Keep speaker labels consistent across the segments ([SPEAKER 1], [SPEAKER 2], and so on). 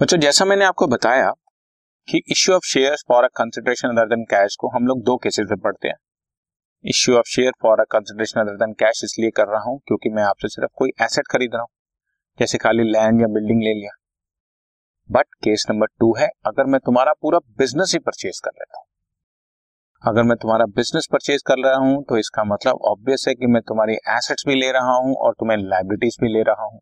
[SPEAKER 1] बच्चों, जैसा मैंने आपको बताया कि issue of share for a consideration other than cash को हम लोग दो केसेस में पढ़ते हैं। Issue of share for a consideration other than cash इसलिए कर रहा हूँ क्योंकि मैं आपसे सिर्फ़ कोई एसेट खरीद रहा हूँ, जैसे खाली लैंड या बिल्डिंग ले लिया। बट केस नंबर टू है, अगर मैं तुम्हारा पूरा बिज़नेस ही परचेज कर लेता हूँ। अगर मैं तुम्हारा बिज़नेस परचेज कर रहा हूँ तो इसका मतलब ऑब्वियस है कि मैं तुम्हारी एसेट्स भी ले रहा हूँ और तुम्हें लाइबिलिटीज भी ले रहा हूँ।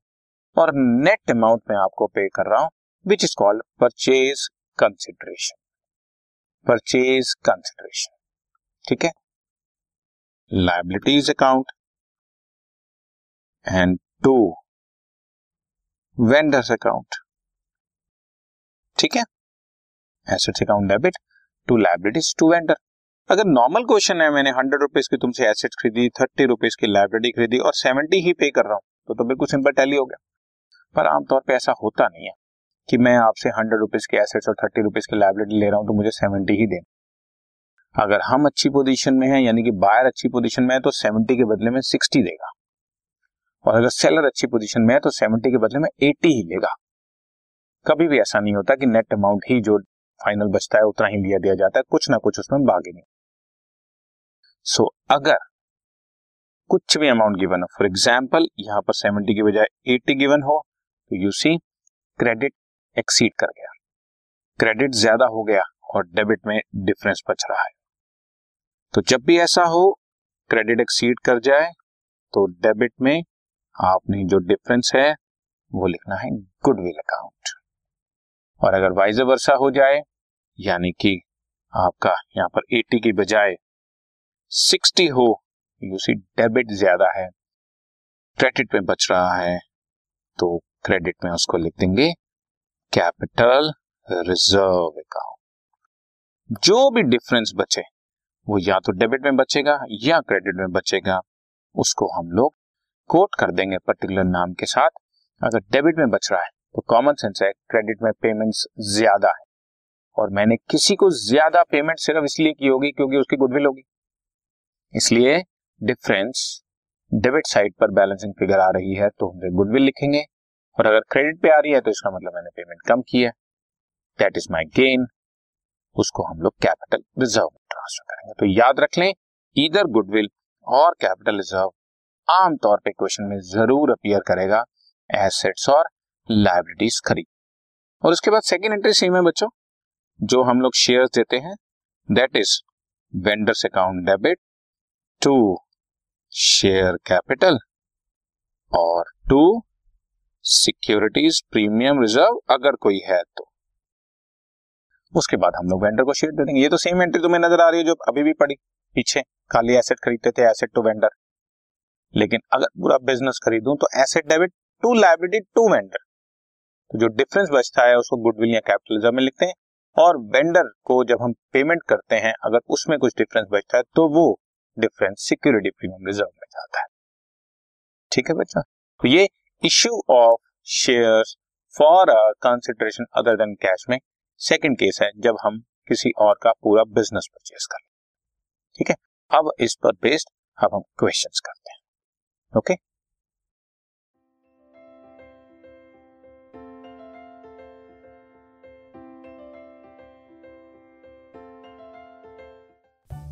[SPEAKER 1] और नेट अमाउंट में आपको पे कर रहा हूँ which is called purchase consideration purchase consideration ठीक है? Liabilities account and to vendors account ठीक है? Assets account debit to liabilities to vendor अगर नॉर्मल क्वेश्चन है मैंने हंड्रेड रुपीज़ की तुमसे एसेट खरीदी थर्टी रुपीज़ की लाइबिलिटी खरीदी और सेवेंटी ही पे कर रहा हूँ तो, तो बिल्कुल सिंपल टैली हो गया। पर आमतौर पर ऐसा होता नहीं है। कि मैं आपसे हंड्रेड रुपीज़ के एसेट्स और थर्टी रुपीज़ की लाइबिलिटी ले रहा हूँ तो मुझे सेवेंटी ही देना अगर हम अच्छी पोजीशन में हैं यानी कि बायर अच्छी पोजीशन में है तो सेवेंटी के बदले में सिक्सटी देगा। और अगर सेलर अच्छी पोजीशन में है तो सेवेंटी के बदले में एटी ही लेगा। कभी भी ऐसा नहीं होता कि नेट अमाउंट ही जो फाइनल बचता है उतना ही लिया दिया जाता है कुछ ना कुछ उसमें बार्गेनिंग सो so, अगर कुछ भी अमाउंट गिवन हो फॉर एग्ज़ाम्पल यहाँ पर सेवेंटी की बजाय एटी गिवन हो तो यू सी क्रेडिट एक्सीड कर गया। क्रेडिट ज़्यादा हो गया और डेबिट में डिफरेंस बच रहा है। तो जब भी ऐसा हो क्रेडिट एक्सीड कर जाए तो डेबिट में आपने जो डिफरेंस है, वो लिखना है गुडविल अकाउंट और अगर वाइज वर्षा हो जाए, यानी कि आपका यहाँ पर 80 की बजाय 60 हो यू सी डेबिट ज़्यादा है क्रेडिट में बच रहा है तो क्रेडिट में उसको लिख देंगे कैपिटल, रिज़र्व अकाउंट जो भी डिफरेंस बचे, वो या तो डेबिट में बचेगा या क्रेडिट में बचेगा, उसको हम लोग कोट कर देंगे पर्टिकुलर नाम के साथ। अगर डेबिट में बच रहा है तो कॉमन सेंस है क्रेडिट में पेमेंट्स ज़्यादा है। और मैंने किसी को ज़्यादा पेमेंट सिर्फ़ इसलिए की होगी क्योंकि उसकी गुडविल होगी। इसलिए डिफरेंस डेबिट साइड पर बैलेंसिंग फिगर आ रही है तो हम गुडविल लिखेंगे। और अगर क्रेडिट पे आ रही है तो इसका मतलब मैंने पेमेंट कम की है। दैट इज़ माई गेन उसको हम लोग कैपिटल रिज़र्व में ट्रांसफ़र करेंगे। तो याद रख लें, इधर गुडविल और कैपिटल रिज़र्व आमतौर पे क्वेश्चन में ज़रूर अपियर करेगा एसेट्स और लाइबिलिटीज खरीद। और उसके बाद सेकेंड एंट्री सेम है बच्चों, जो हम लोग शेयर देते हैं। That is vendors account debit to share capital और टू सिक्योरिटीज प्रीमियम रिज़र्व अगर कोई है तो। उसके बाद हम लोग वेंडर को शेयर दे देंगे। ये तो सेम एंट्री तुम्हें नज़र आ रही है जो अभी भी पड़ी। पीछे खाली एसेट खरीदते थे एसेट टू वेंडर लेकिन अगर पूरा बिज़नेस खरीदूं तो asset debit to liability to vendor तो जो डिफरेंस बचता है, उसको गुडविल या कैपिटल रिज़र्व में लिखते हैं। और वेंडर को जब हम पेमेंट करते हैं, अगर उसमें कुछ डिफरेंस बचता है तो वो डिफरेंस सिक्योरिटी प्रीमियम रिज़र्व में जाता है। ठीक है बच्चा? तो ये issue of share for a consideration other than cash में सेकेंड केस है जब हम किसी और का पूरा बिज़नेस परचेस कर ठीक है? अब इस पर बेस्ड अब हम क्वेश्चन करते हैं। Okay